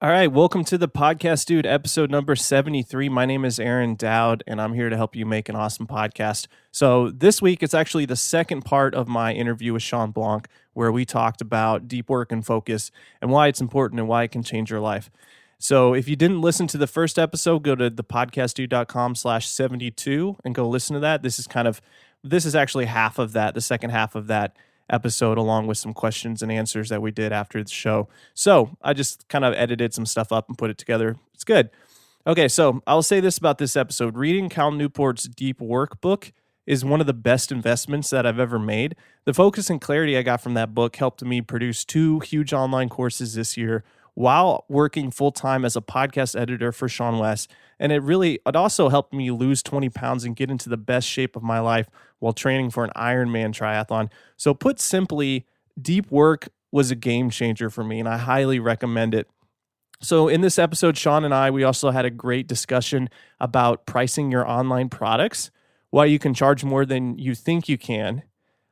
All right, welcome to the podcast, dude, episode number 73. My name is Aaron Dowd, and I'm here to help you make an awesome podcast. So, this week, it's actually the second part of my interview with Shawn Blanc, where we talked about deep work and focus and why it's important and why it can change your life. So, if you didn't listen to the first episode, go to thepodcastdude.com slash 72 and go listen to that. This is kind of, this is actually half of that, the second half of that episode along with some questions and answers that we did after the show. So I just kind of edited some stuff up and put it together. It's good. Okay, so I'll say this about this episode. Reading Cal Newport's Deep Work book is one of the best investments that I've ever made. The focus and clarity I got from that book helped me produce two huge online courses this year while working full time as a podcast editor for seanwes. And it really, it also helped me lose 20 pounds and get into the best shape of my life while training for an Ironman triathlon. So, put simply, deep work was a game changer for me, and I highly recommend it. So, in this episode, Shawn and I, we also had a great discussion about pricing your online products, why you can charge more than you think you can,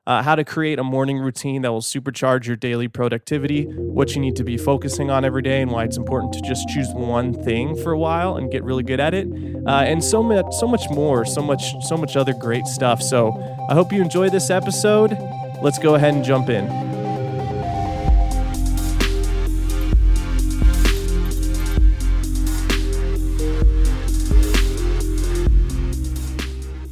uh, how to create a morning routine that will supercharge your daily productivity, what you need to be focusing on every day, and why it's important to just choose one thing for a while and get really good at it, uh, and so much, so much more, so much, so much other great stuff. So I hope you enjoy this episode. Let's go ahead and jump in.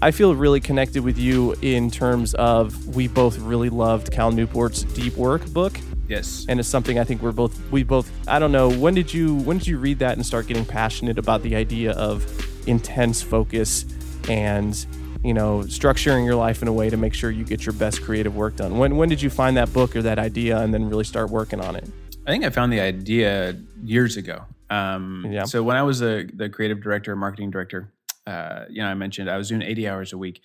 I feel really connected with you in terms of we both really loved Cal Newport's Deep Work book. Yes. And it's something I think we're both we both I don't know, when did you when did you read that and start getting passionate about the idea of intense focus and you know, structuring your life in a way to make sure you get your best creative work done. When when did you find that book or that idea and then really start working on it? I think I found the idea years ago. Um, yeah. So when I was a, the creative director, marketing director uh, you know, I mentioned I was doing 80 hours a week.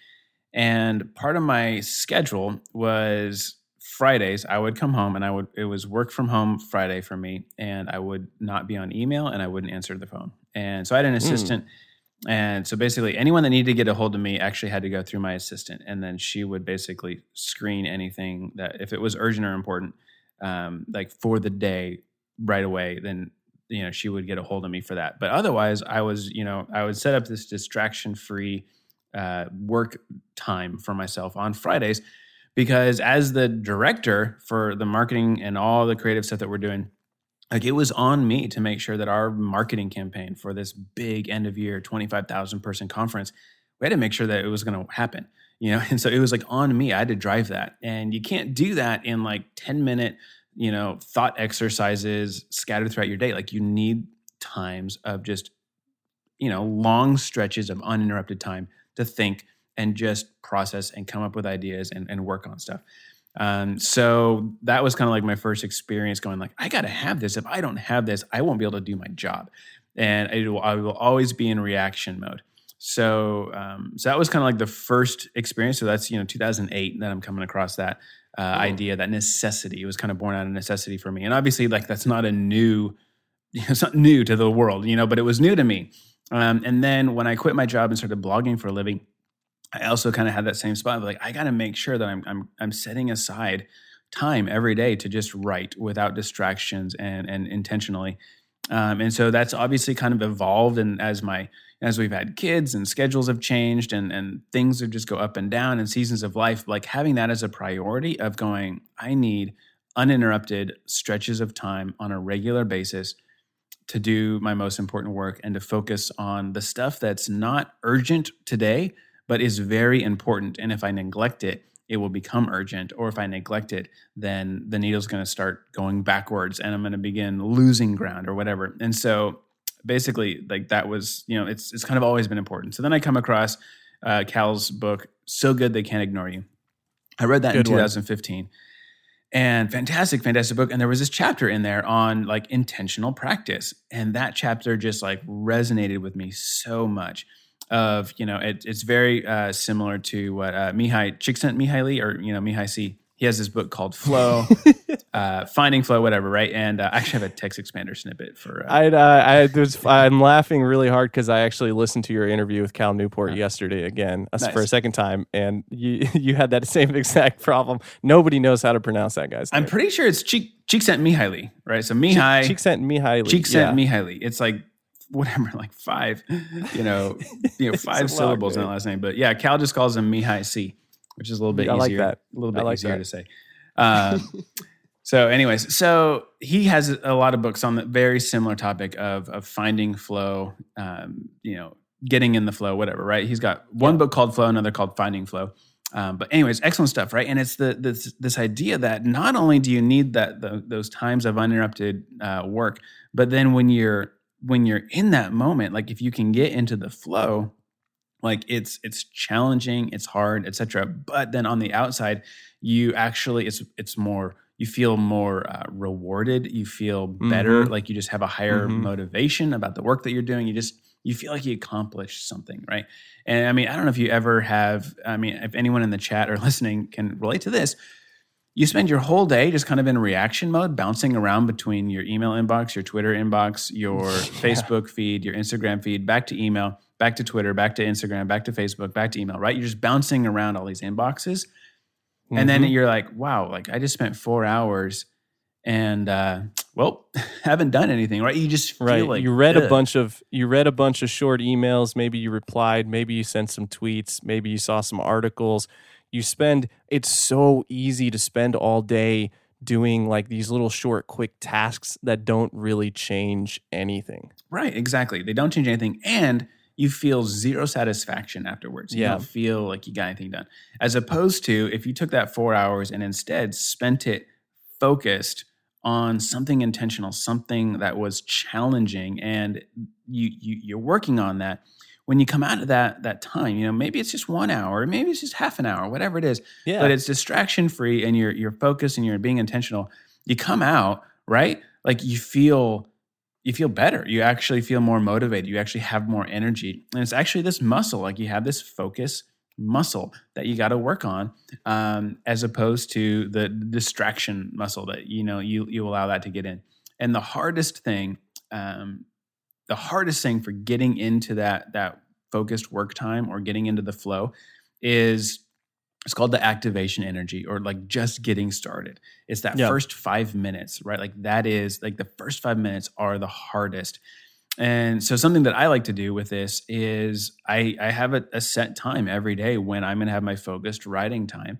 And part of my schedule was Fridays, I would come home and I would, it was work from home Friday for me. And I would not be on email and I wouldn't answer the phone. And so I had an hmm. assistant. Mm. And so basically, anyone that needed to get a hold of me actually had to go through my assistant. And then she would basically screen anything that, if it was urgent or important, um, like for the day right away, then you know she would get a hold of me for that. But otherwise i was you know i would set up this distraction free uh, work time for myself on fridays because as the director for the marketing and all the creative stuff that we're doing like it was on me to make sure that our marketing campaign for this big end of year 25000 person conference we had to make sure that it was going to happen you know? And so it was like on me. I had to drive that. And you can't do that in like 10 minute you know, thought exercises scattered throughout your day. Like you need times of just, you know, long stretches of uninterrupted time to think and just process and come up with ideas and, and work on stuff. Um, so that was kind of like my first experience going like, I got to have this. If I don't have this, I won't be able to do my job. And I will, I will always be in reaction mode. So, um, so that was kind of like the first experience. So that's, you know, 2008 that I'm coming across that uh, mm-hmm. idea, that necessity. It was kind of born out of necessity for me. And obviously, like that's not a new, it's not new to the world, you know, but it was new to me. Um, and then when I quit my job and started blogging for a living, I also kind of had that same spot of like, I got to make sure that I'm, I'm, I'm setting aside time every day to just write without distractions and, and intentionally. Um, and so that's obviously kind of evolved. And as my, as we've had kids and schedules have changed and and things have just go up and down and seasons of life like having that as a priority of going i need uninterrupted stretches of time on a regular basis to do my most important work and to focus on the stuff that's not urgent today but is very important and if i neglect it it will become urgent or if i neglect it then the needle's going to start going backwards and i'm going to begin losing ground or whatever. And so basically like that was you know it's it's kind of always been important. So then i come across uh, cal's book so good they can't ignore you. I read that good in 2015 one. and fantastic fantastic book. And there was this chapter in there on like intentional practice. And that chapter just like resonated with me so much of you know it, it's very uh, similar to what uh, Mihai Csikszentmihalyi or you know Mihai C he has this book called Flow, uh, Finding Flow, whatever, right? And uh, I actually have a text expander snippet for. Uh, I, uh, I was, I'm laughing really hard because I actually listened to your interview with Cal Newport yesterday again nice. for a second time, and you you had that same exact problem. Nobody knows how to pronounce that guy's name. I'm pretty sure it's Cheek Csikszentmihalyi, right? So Mihai Csikszentmihalyi. Cheek sent yeah. Mihaly. It's like whatever, like five, you know, you know, five syllables in the last name. But yeah, Cal just calls him Mihai C which is a little bit I easier. Like that. A little bit like easier that. to say. Uh, so, anyways, so he has a lot of books on the very similar topic of of finding flow. Um, you know, getting in the flow, whatever. Right? He's got one yeah. book called Flow, another called Finding Flow. Um, but anyways, excellent stuff, right? And it's the this this idea that not only do you need that the, those times of uninterrupted uh, work, but then when you're when you're in that moment, like if you can get into the flow, like it's it's challenging it's hard etc but then on the outside you actually it's it's more you feel more uh, rewarded you feel better mm-hmm. like you just have a higher mm-hmm. motivation about the work that you're doing you just you feel like you accomplished something right and i mean i don't know if you ever have i mean if anyone in the chat or listening can relate to this you spend your whole day just kind of in reaction mode bouncing around between your email inbox your twitter inbox your yeah. facebook feed your instagram feed back to email back to Twitter, back to Instagram, back to Facebook, back to email, right? You're just bouncing around all these inboxes. Mm-hmm. And then mm-hmm. you're like, wow, like I just spent four hours and uh well haven't done anything right you just feel right. like you read Ugh. a bunch of you read a bunch of short emails maybe you replied maybe you sent some tweets maybe you saw some articles you spend it's so easy to spend all day doing like these little short quick tasks that don't really change anything right exactly they don't change anything and you feel zero satisfaction afterwards. You yeah. don't feel like you got anything done. As opposed to if you took that four hours and instead spent it focused on something intentional, something that was challenging, and you, you you're working on that. When you come out of that that time, you know maybe it's just one hour, maybe it's just half an hour, whatever it is. Yeah. But it's distraction free, and you're you're focused and you're being intentional. You come out right, like you feel you feel better. You actually feel more motivated. You actually have more energy. And it's actually this muscle, like you have this focus muscle that you got to work on um, as opposed to the distraction muscle that you know you you allow that to get in and the hardest thing um, the hardest thing for getting into that that focused work time or getting into the flow is it's called the activation energy or like just getting started. It's that first five minutes right? Like that is like the first five minutes are the hardest. And so something that i like to do with this is i i have a, a set time every day when i'm going to have my focused writing time.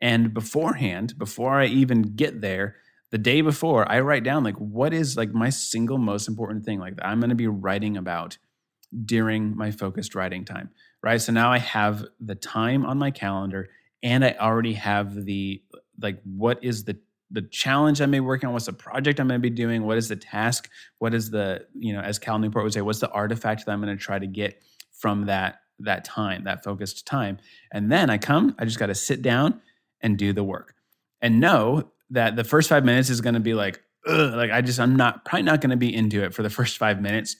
And beforehand before i even get there the day before i write down like what is like my single most important thing like i'm going to be writing about during my focused writing time right? So now I have the time on my calendar and I already have the like what is the the challenge I may be working on, what's the project I'm going to be doing, what is the task, what is the, you know, as Cal Newport would say, what's the artifact that I'm going to try to get from that that time, that focused time. And then I come, I just got to sit down and do the work. And know that the first 5 minutes is going to be like Ugh, like I just I'm not probably not going to be into it for the first 5 minutes,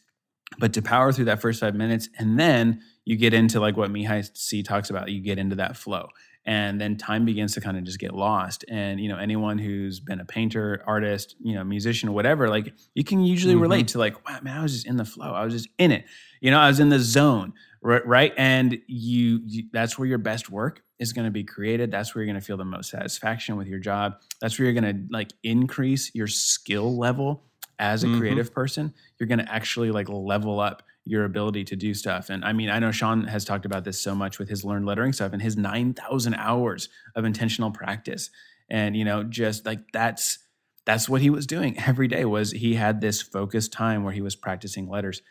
but to power through that first 5 minutes and then you get into like what Mihai C talks about. You get into that flow, and then time begins to kind of just get lost. And you know, anyone who's been a painter, artist, you know, musician, whatever, like you can usually mm-hmm. relate to like, wow, man, I was just in the flow. I was just in it. You know, I was in the zone, right? right? And you, you that's where your best work is going to be created. That's where you're going to feel the most satisfaction with your job. That's where you're going to like increase your skill level as a mm-hmm. creative person. You're going to actually like level up your ability to do stuff. And I mean, I know Sean has talked about this so much with his learned lettering stuff and his 9,000 hours of intentional practice. And, you know, just like that's, that's what he was doing every day was he had this focused time where he was practicing letters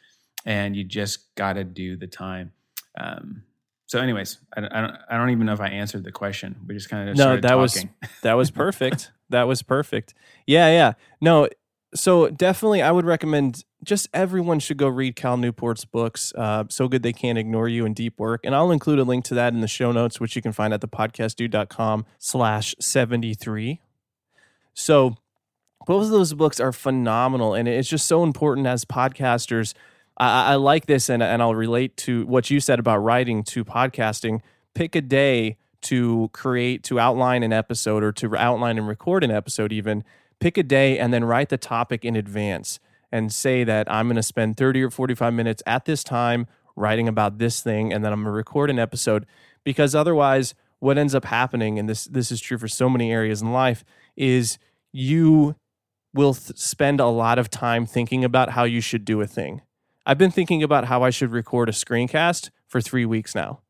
and you just got to do the time. Um, so anyways, I, I, don't, I don't even know if I answered the question. We just kind of no, that talking. was, that was perfect. that was perfect. Yeah. Yeah. No, so definitely i would recommend just everyone should go read cal newport's books uh, so good they can't ignore you and deep work and i'll include a link to that in the show notes which you can find at thepodcastdude.com slash 73 so both of those books are phenomenal and it's just so important as podcasters i, I like this and, and i'll relate to what you said about writing to podcasting. Pick a day to create, to outline an episode or to outline and record an episode, even. Pick a day and then write the topic in advance and say that I'm going to spend 30 or 45 minutes at this time writing about this thing and then I'm going to record an episode. Because otherwise what ends up happening and this this is true for so many areas in life is you will th- spend a lot of time thinking about how you should do a thing. I've been thinking about how I should record a screencast for 3 weeks now.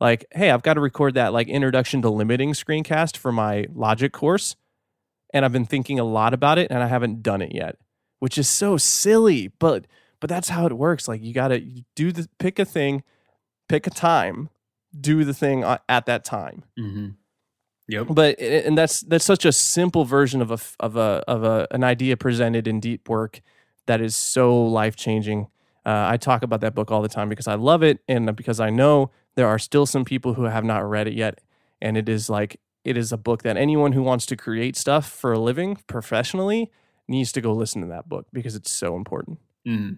Like, hey, I've got to record that like introduction to limiting screencast for my logic course and I've been thinking a lot about it and I haven't done it yet, which is so silly, but but that's how it works. Like you got to do the pick a thing, pick a time, do the thing at that time. Mm-hmm. Yep. But and that's that's such a simple version of a of a of a an idea presented in deep work that is so life changing. Uh, I talk about that book all the time because I love it and because I know there are still some people who have not read it yet, and it is like it is a book that anyone who wants to create stuff for a living professionally needs to go listen to that book because it's so important. Mm.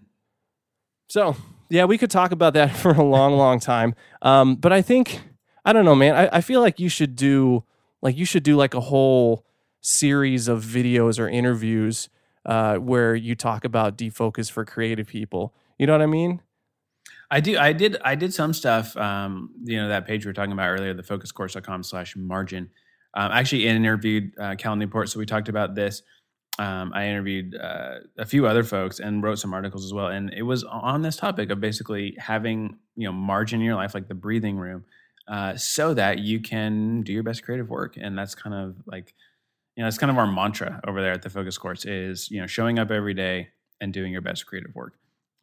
So, yeah, we could talk about that for a long, long time. Um, but I think, I don't know, man. I, I feel like you should do, like, you should do like a whole series of videos or interviews uh, where you talk about defocus for creative people. You know what I mean? I do. I did. I did some stuff. Um, you know that page we were talking about earlier, the focuscourse.com slash margin. Um, actually interviewed uh, Cal Newport, so we talked about this. Um, I interviewed uh, a few other folks and wrote some articles as well, and it was on this topic of basically having you know margin in your life, like the breathing room, uh, so that you can do your best creative work. And that's kind of like you know that's kind of our mantra over there at the Focus Course is you know showing up every day and doing your best creative work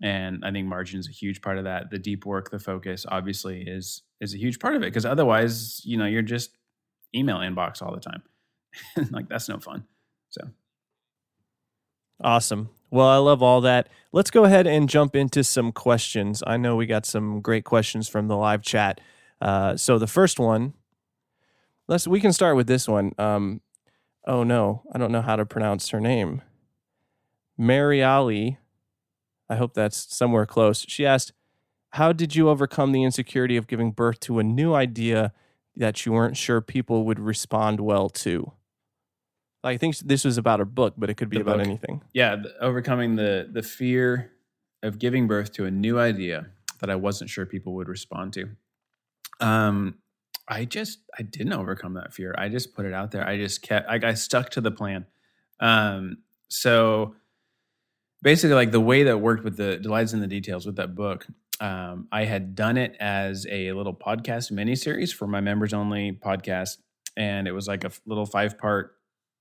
and i think margin is a huge part of that. The deep work the focus obviously is is a huge part of it because otherwise you know you're just email inbox all the time. Like that's no fun so. Awesome. Well i love all that. Let's go ahead and jump into some questions. I know we got some great questions from the live chat. Uh, so the first one let's we can start with this one. Um, oh no i don't know how to pronounce her name. Mary ali I hope that's somewhere close. She asked, How did you overcome the insecurity of giving birth to a new idea that you weren't sure people would respond well to? I think this was about a book, but it could be the about book. anything. Yeah, the, overcoming the the fear of giving birth to a new idea that I wasn't sure people would respond to. Um, I just I didn't overcome that fear. I just put it out there. I just kept I, I stuck to the plan. Um, so basically like the way that worked with the delights in the details with that book um, i had done it as a little podcast mini series for my members only podcast and it was like a little five part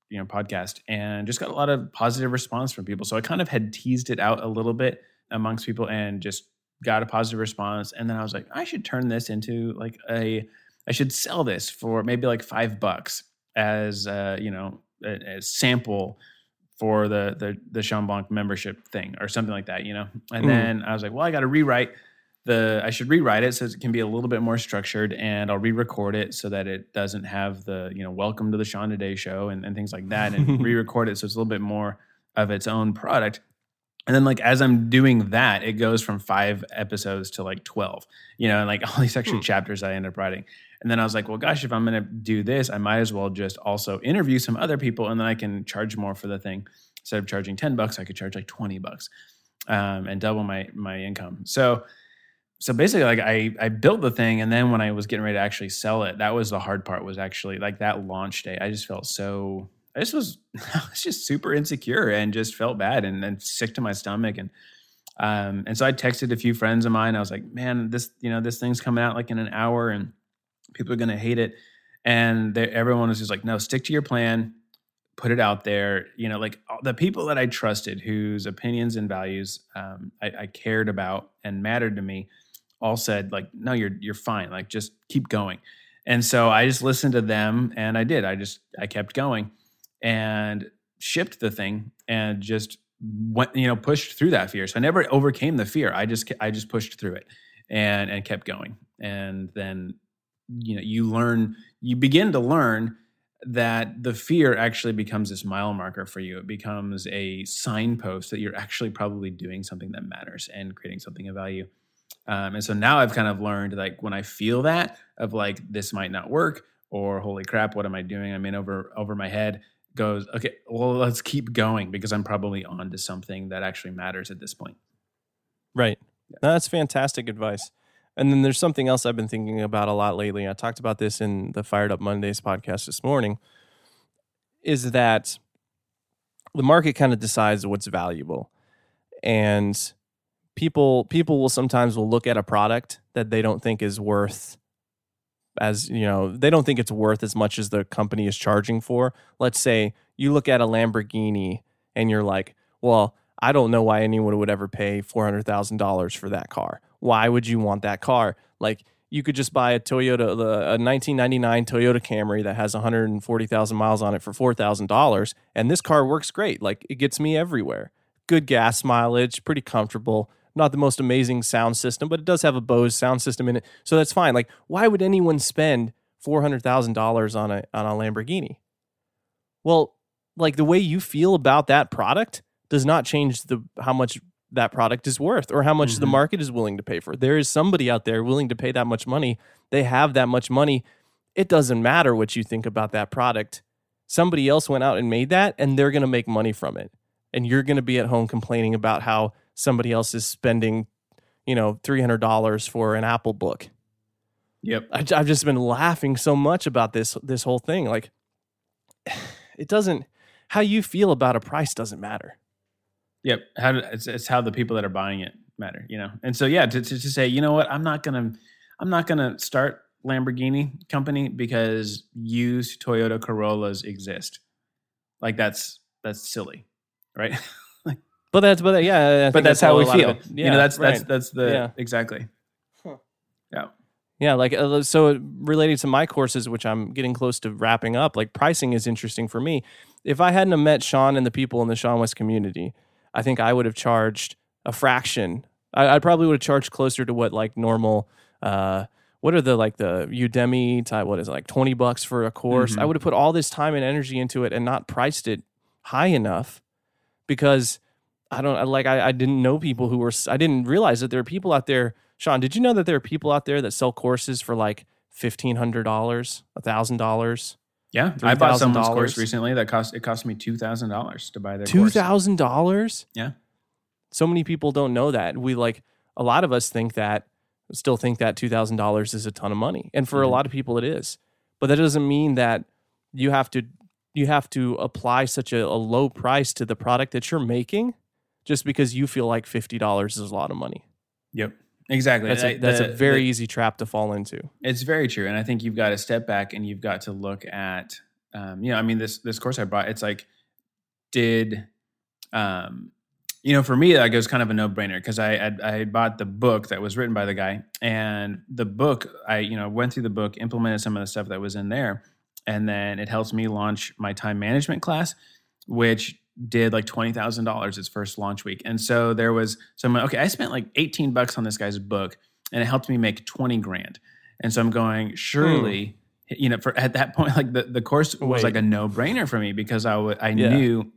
you know podcast and just got a lot of positive response from people. So i kind of had teased it out a little bit amongst people and just got a positive response and then i was like i should turn this into like a i should sell this for maybe like five bucks as uh, you know a, a sample for the the the Shawn Blanc membership thing or something like that, you know. And mm. then I was like, well, I got to rewrite the I should rewrite it so it can be a little bit more structured and I'll re-record it so that it doesn't have the, you know, welcome to the Shawn Today show and, and things like that and re-record it so it's a little bit more of its own product. And then like as I'm doing that, it goes from five episodes to like 12, you know, and like all these extra mm. chapters I end up writing. And then I was like, well, gosh, if I'm going to do this, I might as well just also interview some other people and then I can charge more for the thing. Instead of charging 10 bucks, I could charge like 20 bucks um, and double my, my income. So, so basically like I, I built the thing and then when I was getting ready to actually sell it, that was the hard part was actually like that launch day. I just felt so, I just was, I was just super insecure and just felt bad and, and sick to my stomach. And, um, and so I texted a few friends of mine. I was like, man, this, you know, this thing's coming out like in an hour and people are going to hate it and everyone was just like no stick to your plan put it out there. You know like the people that i trusted whose opinions and values um, I, I, cared about and mattered to me all said like no you're you're fine like just keep going. And so i just listened to them and i did i just i kept going and shipped the thing and just went you know pushed through that fear. So i never overcame the fear i just i just pushed through it and and kept going. And then you know you learn you begin to learn that the fear actually becomes this mile marker for you it becomes a signpost that you're actually probably doing something that matters and creating something of value um, and so now i've kind of learned like when i feel that of like this might not work or holy crap, what am I doing? I'm in over over my head. Goes okay. Well, let's keep going because I'm probably on to something that actually matters at this point. Right. Yeah. That's fantastic advice. And then there's something else I've been thinking about a lot lately. I talked about this in the Fired Up Mondays podcast this morning. Is that the market kind of decides what's valuable, and people people will sometimes will look at a product that they don't think is worth as you know they don't think it's worth as much as the company is charging for let's say you look at a lamborghini and you're like well i don't know why anyone would ever pay $400000 for that car why would you want that car like you could just buy a toyota a 1999 toyota camry that has 140000 miles on it for $4000 and this car works great like it gets me everywhere good gas mileage pretty comfortable not the most amazing sound system, but it does have a Bose sound system in it. So that's fine. Like, why would anyone spend four hundred thousand dollars on a on a Lamborghini? Well, like the way you feel about that product does not change the how much that product is worth or how much mm-hmm. the market is willing to pay for. There is somebody out there willing to pay that much money. They have that much money. It doesn't matter what you think about that product. Somebody else went out and made that and they're going to make money from it. And you're going to be at home complaining about how somebody else is spending, you know, three hundred dollars for an Apple book. Yep, I, I've just been laughing so much about this this whole thing. Like, it doesn't. How you feel about a price doesn't matter. Yep, how it's, it's how the people that are buying it matter, you know. And so yeah, to, to, to say, you know what, I'm not gonna, I'm not gonna start Lamborghini company because used Toyota Corollas exist. Like that's that's silly, right? But that's but yeah, but that's, how we feel. Yeah, you know, that's right. that's that's the yeah. exactly. Huh. Yeah. Yeah, like uh, so related to my courses, which I'm getting close to wrapping up. Like pricing is interesting for me. If I hadn't have met Sean and the people in the seanwes community, I think I would have charged a fraction. I, I probably would have charged closer to what like normal. Uh, what are the like the Udemy type? What is it like twenty bucks for a course? Mm-hmm. I would have put all this time and energy into it and not priced it high enough because I don't like I, I didn't know people who were I didn't realize that there are people out there. Shawn, did you know that there are people out there that sell courses for like fifteen hundred dollars, a thousand dollars? Yeah, I bought someone's course recently that cost it cost me two thousand dollars to buy their two thousand dollars. Yeah, so many people don't know that. We like a lot of us think that still think that two thousand dollars is a ton of money, and for mm-hmm. a lot of people it is. But that doesn't mean that you have to you have to apply such a, a low price to the product that you're making just because you feel like $50 is a lot of money. Yep. Exactly. That's, a, that's the, a very the, easy trap to fall into. It's very true. And I think you've got to step back and you've got to look at, um, you know, I mean, this, this course I bought, it's like, did, um, you know, for me, that goes kind of a no brainer because I, I, I bought the book that was written by the guy, and the book I you know went through the book, implemented some of the stuff that was in there, and then it helps me launch my time management class, which did like twenty thousand dollars its first launch week, and so there was someone. Okay, I spent like eighteen bucks on this guy's book, and it helped me make twenty grand. And so I'm going, surely, hmm. you know, for at that point, like the, the course was Wait. like a no brainer for me because I, w- I yeah. knew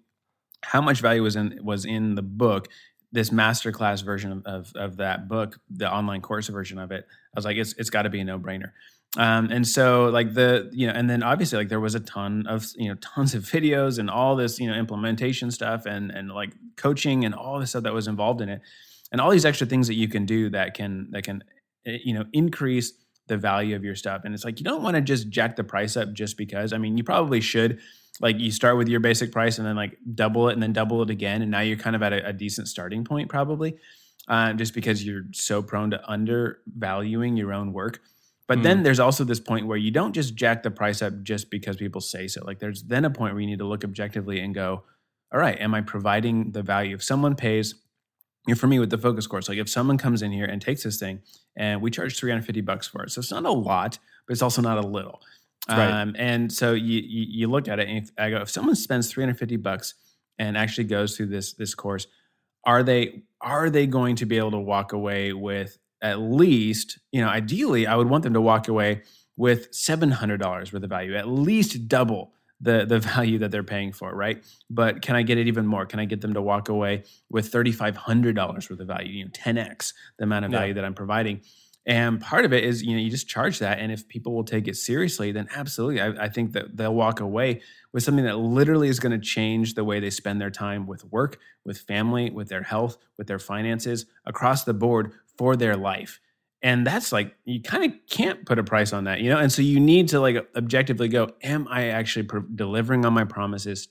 how much value was in was in the book. This masterclass version of, of, of that book, the online course version of it, I was like, it's it's got to be a no brainer. Um, and so like the you know and then obviously like there was a ton of you know tons of videos and all this you know implementation stuff and and like coaching and all this stuff that was involved in it. And all these extra things that you can do that can that can eh, you know increase the value of your stuff. And it's like you don't want to just jack the price up just because. I mean you probably should. Like you start with your basic price and then like double it and then double it again. And now you're kind of at a, a decent starting point probably uh, just because you're so prone to undervaluing your own work but mm. then there's also this point where you don't just jack the price up just because people say so. Like there's then a point where you need to look objectively and go, all right, am I providing the value? If someone pays, you know, for me with the focus course, like if someone comes in here and takes this thing and we charge 350 bucks for it. So it's not a lot, but it's also not a little. Right. Um, and so you, you, you look at it and if, I go, if someone spends 350 bucks and actually goes through this this course, are they are they going to be able to walk away with at least, you know, ideally, I would want them to walk away with $700 worth of value, at least double the, the value that they're paying for, right? But can I get it even more? Can I get them to walk away with $3,500 worth of value, you know, 10x the amount of value yeah. that I'm providing? And part of it is, you know, you just charge that. And if people will take it seriously, then absolutely, I, I think that they'll walk away with something that literally is going to change the way they spend their time with work, with family, with their health, with their finances across the board for their life. And that's like, you kind of can't put a price on that, you know? And so you need to like objectively go, am I actually pro- delivering on my promises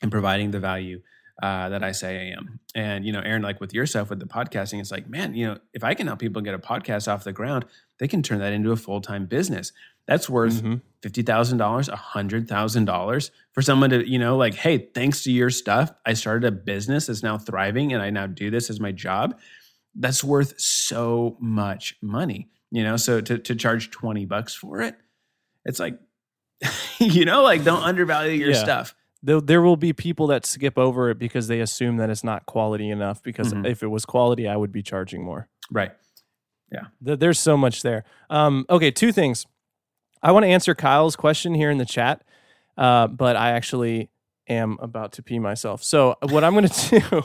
and providing the value uh, that I say I am. And, you know, Aaron, like with yourself with the podcasting, it's like, man, you know, if I can help people get a podcast off the ground, they can turn that into a full time business. That's worth mm-hmm. $50,000, $100,000 for someone to, you know, like, hey, thanks to your stuff, I started a business that's now thriving and I now do this as my job. That's worth so much money, you know? So to, to charge 20 bucks for it, it's like, you know, like don't undervalue your yeah. stuff there, there will be people that skip over it because they assume that it's not quality enough. Because mm-hmm. if it was quality, I would be charging more. Right. Yeah. There's so much there. Um, okay, two things. I want to answer Kyle's question here in the chat, uh, but I actually am about to pee myself. So what I'm going to do,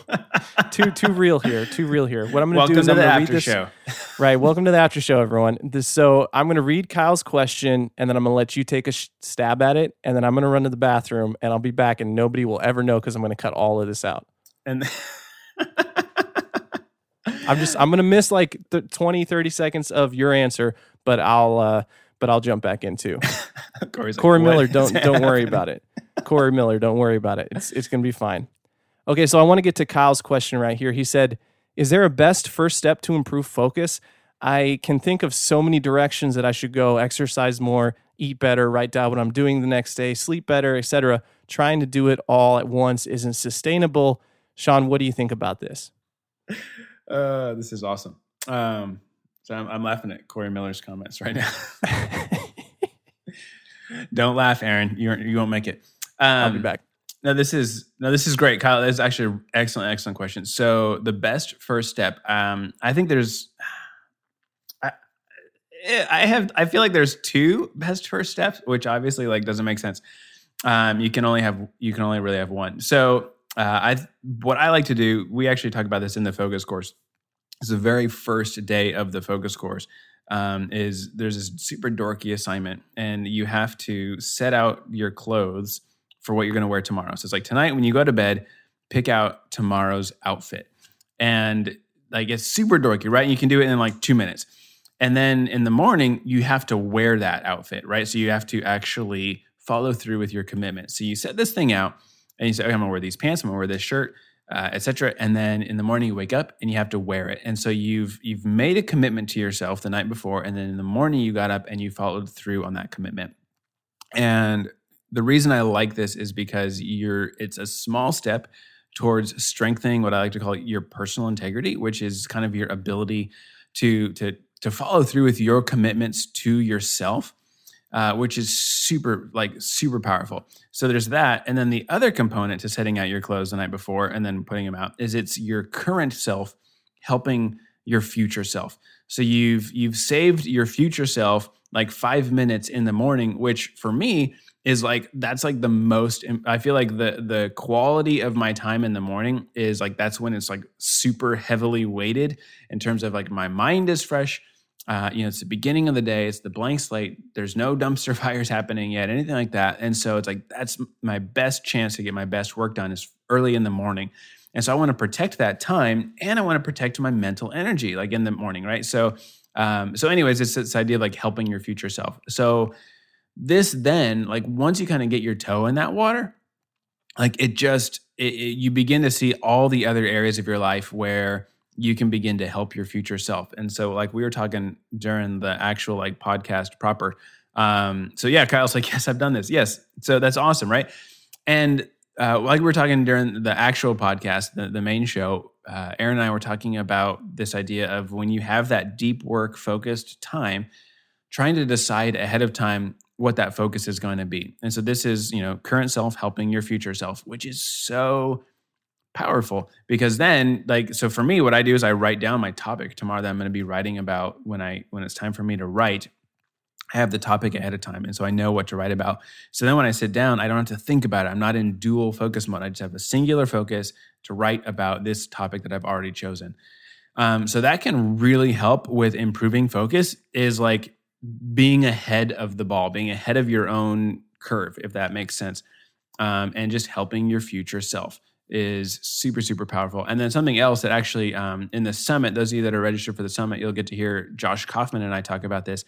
too too real here, too real here. What I'm going to do is I'm going to read this. Show. right, welcome to the after show, everyone. This, so I'm going to read Kyle's question, and then I'm going to let you take a sh- stab at it, and then I'm going to run to the bathroom, and I'll be back, and nobody will ever know because I'm going to cut all of this out. And. I'm just I'm gonna miss like the 20, 30 seconds of your answer, but I'll uh, but I'll jump back in too. Corey like, Miller, don't don't worry about it. Corey Miller, don't worry about it. It's it's gonna be fine. Okay, so I want to get to Kyle's question right here. He said, "Is there a best first step to improve focus? I can think of so many directions that I should go: exercise more, eat better, write down what I'm doing the next day, sleep better, etc. Trying to do it all at once isn't sustainable." Shawn, what do you think about this? Uh, this is awesome. Um, so I'm, I'm laughing at Corey Miller's comments right now. Don't laugh, Aaron. You you won't make it. Um, I'll be back. No, this is no, this is great, Kyle. This is actually an excellent, excellent question. So the best first step, um, I think there's, I, I have, I feel like there's two best first steps, which obviously like doesn't make sense. Um, you can only have, you can only really have one. So uh, I, what I like to do, we actually talk about this in the focus course. It's the very first day of the focus course um, is there's this super dorky assignment, and you have to set out your clothes for what you're going to wear tomorrow. So it's like tonight when you go to bed, pick out tomorrow's outfit, and like it's super dorky, right? And you can do it in like two minutes. And then in the morning, you have to wear that outfit, right? So you have to actually follow through with your commitment. So you set this thing out and you say, okay, I'm gonna wear these pants, I'm gonna wear this shirt, uh, etc. And then in the morning you wake up and you have to wear it. And so you've you've made a commitment to yourself the night before, and then in the morning you got up and you followed through on that commitment. And the reason I like this is because you're it's a small step towards strengthening what I like to call your personal integrity, which is kind of your ability to to to follow through with your commitments to yourself uh, which is super like super powerful. So there's that, and then the other component to setting out your clothes the night before and then putting them out is it's your current self helping your future self. So you've you've saved your future self like five minutes in the morning, which for me is like that's like the most. I feel like the the quality of my time in the morning is like that's when it's like super heavily weighted in terms of like my mind is fresh uh, you know, it's the beginning of the day. It's the blank slate. There's no dumpster fires happening yet, anything like that. And so it's like that's my best chance to get my best work done is early in the morning. And so I want to protect that time, and I want to protect my mental energy, like in the morning, right? So, um, so anyways, it's this idea of like helping your future self. So this then, like once you kind of get your toe in that water, like it just it, it, you begin to see all the other areas of your life where you can begin to help your future self. And so, like we were talking during the actual like podcast proper. Um, so yeah, Kyle's like, yes, I've done this. Yes. So that's awesome, right? And uh, like we were talking during the actual podcast, the, the main show, uh, Aaron and I were talking about this idea of when you have that deep work focused time, trying to decide ahead of time what that focus is going to be. And so this is, you know, current self helping your future self, which is so powerful because then like so for me what i do is i write down my topic tomorrow that i'm going to be writing about when i when it's time for me to write. I have the topic ahead of time and so i know what to write about. So then when i sit down i don't have to think about it. I'm not in dual focus mode. I just have a singular focus to write about this topic that i've already chosen. Um, so that can really help with improving focus. Is like being ahead of the ball, being ahead of your own curve, if that makes sense, um, and just helping your future self is super super powerful. And then something else that actually um, in the summit, those of you that are registered for the summit, you'll get to hear Josh Kaufman and I talk about this.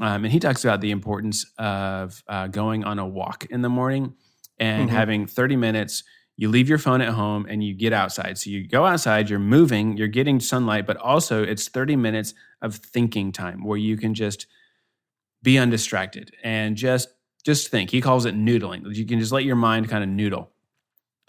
Um, and he talks about the importance of uh, going on a walk in the morning and mm-hmm. having 30 minutes. You leave your phone at home and you get outside. So you go outside, you're moving, you're getting sunlight, but also it's 30 minutes of thinking time where you can just be undistracted and just just think. He calls it noodling. You can just let your mind kind of noodle.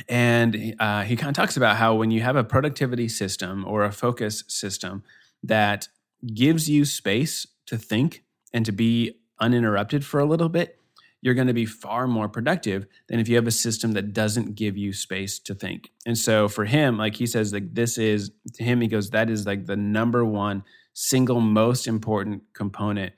And uh, he kind of talks about how when you have a productivity system or a focus system that gives you space to think and to be uninterrupted for a little bit, you're going to be far more productive than if you have a system that doesn't give you space to think. And so for him, like he says, like this is to him, he goes, that is like the number one single most important component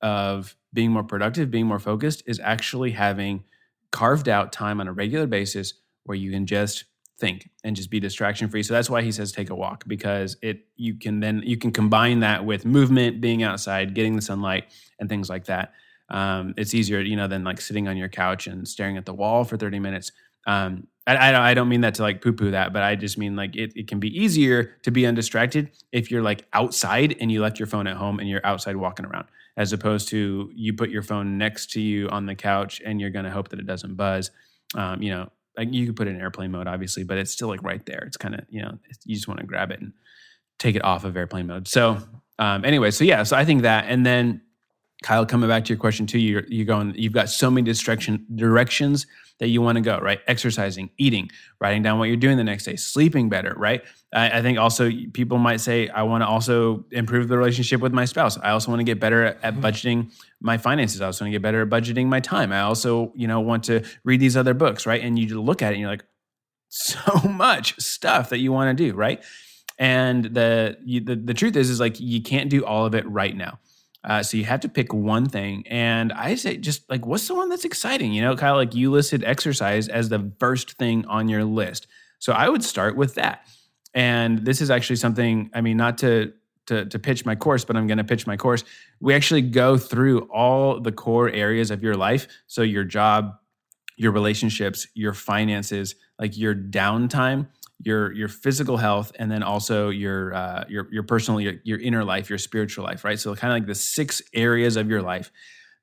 of being more productive, being more focused is actually having carved out time on a regular basis where you can just think and just be distraction free. So that's why he says take a walk because it you can then you can combine that with movement, being outside, getting the sunlight, and things like that. Um, it's easier, you know, than like sitting on your couch and staring at the wall for 30 minutes. Um, I, I, don't mean that to like poo poo that, but I just mean like it, it can be easier to be undistracted if you're like outside and you left your phone at home and you're outside walking around, as opposed to you put your phone next to you on the couch and you're going to hope that it doesn't buzz. Um, you know, like you could put it in airplane mode, obviously, but it's still like right there. It's kind of you know you just want to grab it and take it off of airplane mode. So um, anyway, so yeah, so I think that, and then Kyle, coming back to your question too, you're you're going, you've got so many distraction directions that you want to go, right? Exercising, eating, writing down what you're doing the next day, sleeping better, right? I, I think also people might say, I want to also improve the relationship with my spouse. I also want to get better at, at mm-hmm. budgeting my finances. I also want to get better at budgeting my time. I also, you know, want to read these other books, right? And you look at it and you're like, so much stuff that you want to do, right? And the, you, the the truth is, is like you can't do all of it right now. Uh, so you have to pick one thing. And I say, just like, what's the one that's exciting? You know, kind of like you listed exercise as the first thing on your list. So I would start with that. And this is actually something, I mean, not to, to, to pitch my course, but I'm going to pitch my course. We actually go through all the core areas of your life. So your job, your relationships, your finances, like your downtime your your physical health and then also your uh, your your personal your, your inner life your spiritual life right so kind of like the six areas of your life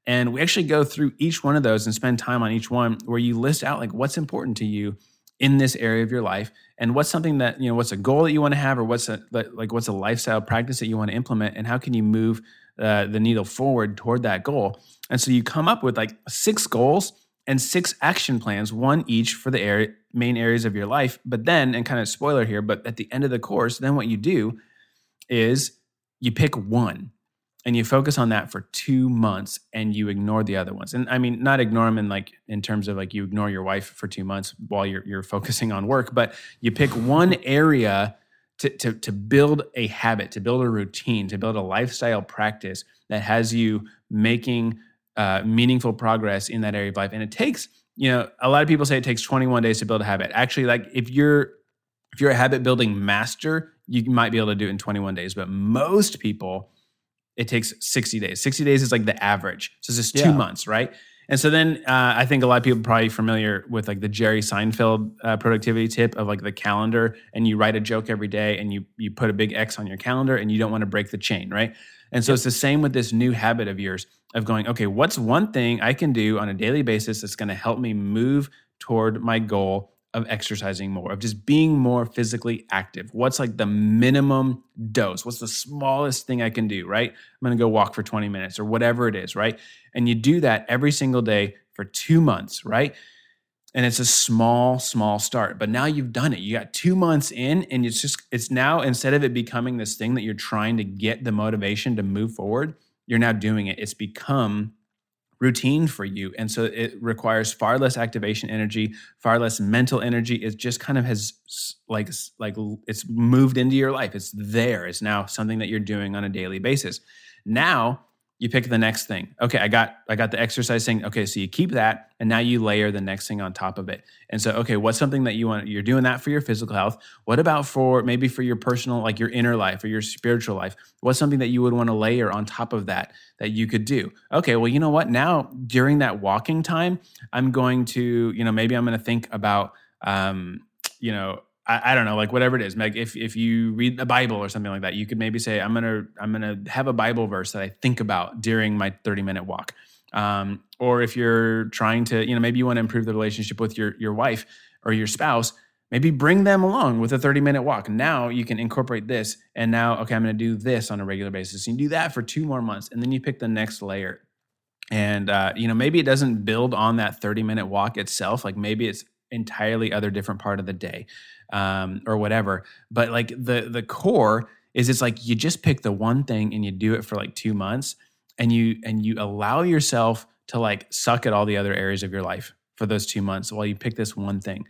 and we actually go through each one of those and spend time on each one where you list out like what's important to you in this area of your life and what's something that you know what's a goal that you want to have or what's a like what's a lifestyle practice that you want to implement and how can you move uh, the needle forward toward that goal and so you come up with like six goals and six action plans, one each for the area, main areas of your life. But then, and kind of spoiler here, but at the end of the course, then what you do is you pick one and you focus on that for two months and you ignore the other ones. And I mean, not ignore them in like in terms of like you ignore your wife for two months while you're you're focusing on work, but you pick one area to, to, to build a habit, to build a routine, to build a lifestyle practice that has you making uh, meaningful progress in that area of life. And it takes, you know, a lot of people say it takes 21 days to build a habit. Actually, like if you're if you're a habit building master, you might be able to do it in 21 days. But most people, it takes 60 days. 60 days is like the average. So it's just two yeah. months, right? And so then uh, I think a lot of people probably familiar with like the Jerry Seinfeld uh, productivity tip of like the calendar, and you write a joke every day, and you you put a big X on your calendar, and you don't want to break the chain, right? And so it's the same with this new habit of yours of going, okay, what's one thing I can do on a daily basis that's going to help me move toward my goal of exercising more, of just being more physically active? What's like the minimum dose? What's the smallest thing I can do, right? I'm going to go walk for 20 minutes or whatever it is, right? And you do that every single day for two months, right? and it's a small small start but now you've done it you got two months in and it's just it's now instead of it becoming this thing that you're trying to get the motivation to move forward you're now doing it it's become routine for you. And so it requires far less activation energy far less mental energy. It just kind of has like like it's moved into your life. It's there. It's now something that you're doing on a daily basis. Now you pick the next thing. Okay, I got I got the exercise thing. Okay, so you keep that and now you layer the next thing on top of it. And so okay, what's something that you want you're doing that for your physical health. What about for maybe for your personal like your inner life or your spiritual life? What's something that you would want to layer on top of that that you could do? Okay, well, you know what? Now during that walking time, I'm going to, you know, maybe I'm going to think about um, you know, I, I, don't know, like whatever it is. Like if if you read the Bible or something like that, you could maybe say, I'm gonna I'm gonna have a Bible verse that I think about during my 30 minute walk. Um, or if you're trying to, you know, maybe you want to improve the relationship with your your wife or your spouse, maybe bring them along with a 30 minute walk. Now you can incorporate this, and now okay, I'm going to do this on a regular basis. You do that for two more months, and then you pick the next layer. And uh, you know, maybe it doesn't build on that 30 minute walk itself. Like maybe it's entirely other different part of the day um, or whatever. But like the the core is it's like you just pick the one thing and you do it for like two months and you and you allow yourself to like suck at all the other areas of your life for those two months while you pick this one thing.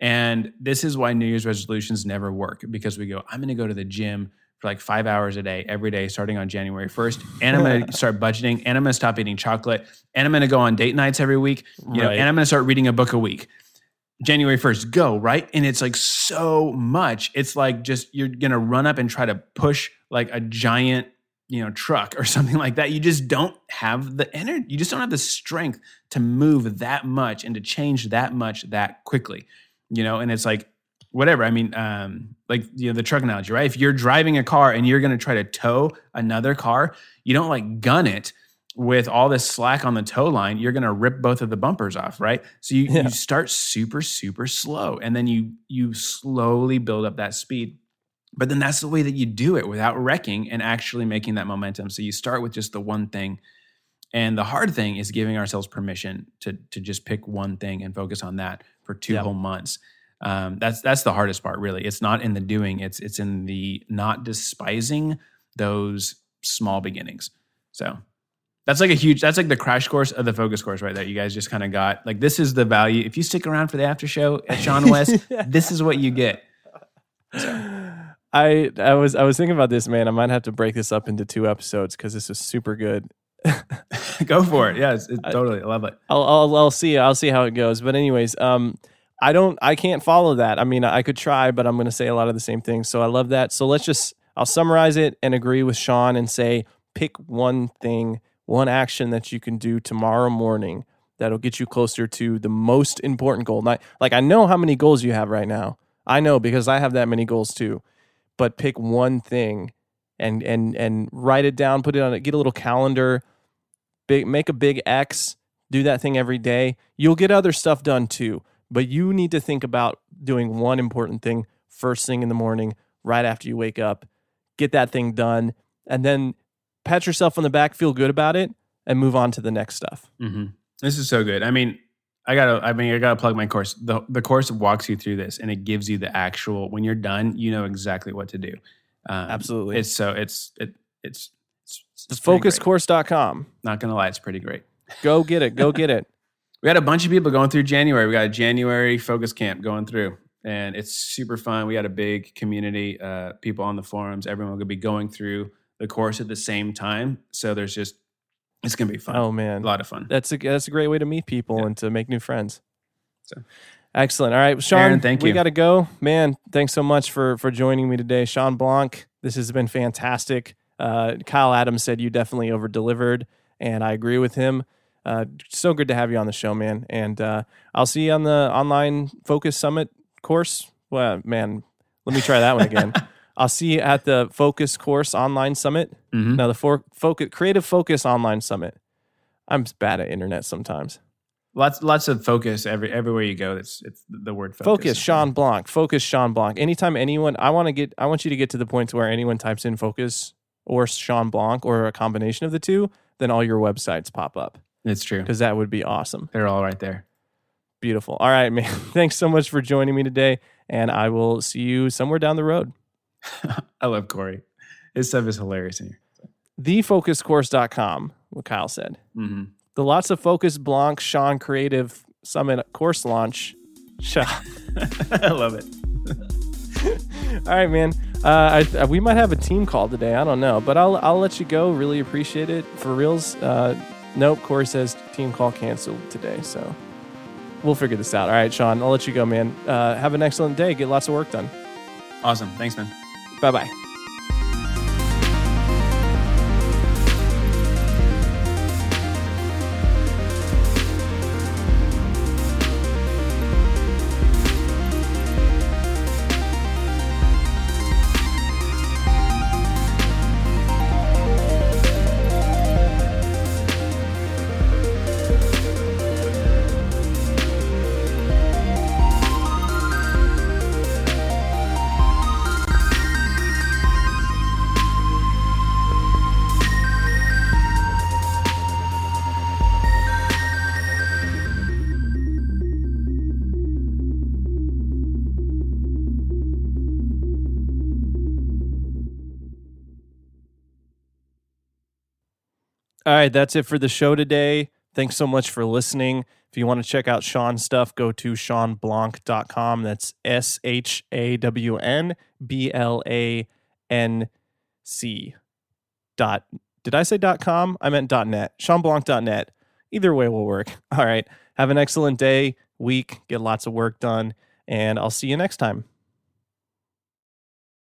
And this is why New Year's resolutions never work because we go, I'm going to go to the gym for like five hours a day every day starting on January 1st. And I'm going to start budgeting and I'm going to stop eating chocolate and I'm going to go on date nights every week, you right. know, and I'm going to start reading a book a week. January 1st, go, right? And it's like so much. It's like just you're gonna run up and try to push like a giant, you know, truck or something like that. You just don't have the energy, you just don't have the strength to move that much and to change that much that quickly. You know, and it's like whatever. I mean, um, like you know, the truck analogy, right? If you're driving a car and you're gonna try to tow another car, you don't like gun it with all this slack on the tow line, you're going to rip both of the bumpers off, right? So you, yeah. you start super, super slow, and then you you slowly build up that speed. But then that's the way that you do it without wrecking and actually making that momentum. So you start with just the one thing. And the hard thing is giving ourselves permission to to just pick one thing and focus on that for two whole months. Um, that's that's the hardest part, really. It's not in the doing; it's it's in the not despising those small beginnings. So that's like a huge that's like the crash course of the focus course right there. You guys just kind of got like this is the value. If you stick around for the after show at sean west this is what you get. So. i i was i was thinking about this man. I might have to break this up into two episodes because this is super good. Go for it. Yeah it's, it's totally I love it. I'll, I'll i'll see i'll see how it goes. But anyways um i don't i can't follow that. I mean i could try but i'm going to say a lot of the same things. So i love that. So let's just i'll summarize it and agree with sean and say pick one thing one action that you can do tomorrow morning that'll get you closer to the most important goal. Not, like I know how many goals you have right now. I know because I have that many goals too. But pick one thing and and and write it down, put it on it, get a little calendar, big make a big X, do that thing every day. You'll get other stuff done too. But you need to think about doing one important thing first thing in the morning, right after you wake up. Get that thing done. And then pat yourself on the back, feel good about it, and move on to the next stuff. Mm-hmm. This is so good. I mean, I gotta. I mean, I gotta plug my course. the The course walks you through this, and it gives you the actual. When you're done, you know exactly what to do. Um, Absolutely. It's so it's it it's it's, it's focuscourse.com. Not gonna lie, it's pretty great. Go get it. Go get it. we had a bunch of people going through January. We got a January focus camp going through, and it's super fun. We had a big community, uh, people on the forums. Everyone will be going through the course at the same time. So there's just it's gonna be fun. Oh man, a lot of fun. That's a that's a great way to meet people yeah. and to make new friends. So excellent. All right, Sean, Aaron, thank you. We got to go, man. Thanks so much for for joining me today, Shawn Blanc. This has been fantastic. Uh, Kyle Adams said you definitely over delivered, and I agree with him. Uh, so good to have you on the show, man. And uh, I'll see you on the online Focus Summit course. Well, man, let me try that one again. I'll see you at the Focus Course Online Summit. Mm-hmm. Now, the for, focus, Creative Focus Online Summit. I'm bad at internet sometimes. Lots, lots of focus every everywhere you go. It's it's the word focus. Focus Shawn Blanc. Focus Shawn Blanc. Anytime anyone, I want to get, I want you to get to the point where anyone types in focus or Shawn Blanc or a combination of the two, then all your websites pop up. It's true because that would be awesome. They're all right there. Beautiful. All right, man. Thanks so much for joining me today, and I will see you somewhere down the road. I love Corey. His stuff is hilarious in here. Thefocuscourse.com, what Kyle said. Mm-hmm. The Lots of Focus Blanc Shawn Creative Summit course launch. I love it. All right, man. Uh, I, we might have a team call today. I don't know, but I'll I'll let you go. Really appreciate it for reals. Uh, nope, Corey says team call canceled today, so we'll figure this out. All right, Sean, I'll let you go, man. Uh, have an excellent day. Get lots of work done. Awesome. Thanks, man. 拜拜。Right, that's it for the show today. Thanks so much for listening. If you want to check out Shawn's stuff, go to shawnblanc.com. That's S H A W N B L A N C. Dot. Did I say dot com? I meant dot net. ShawnBlanc.net. Either way will work. All right. Have an excellent day, week. Get lots of work done, and I'll see you next time.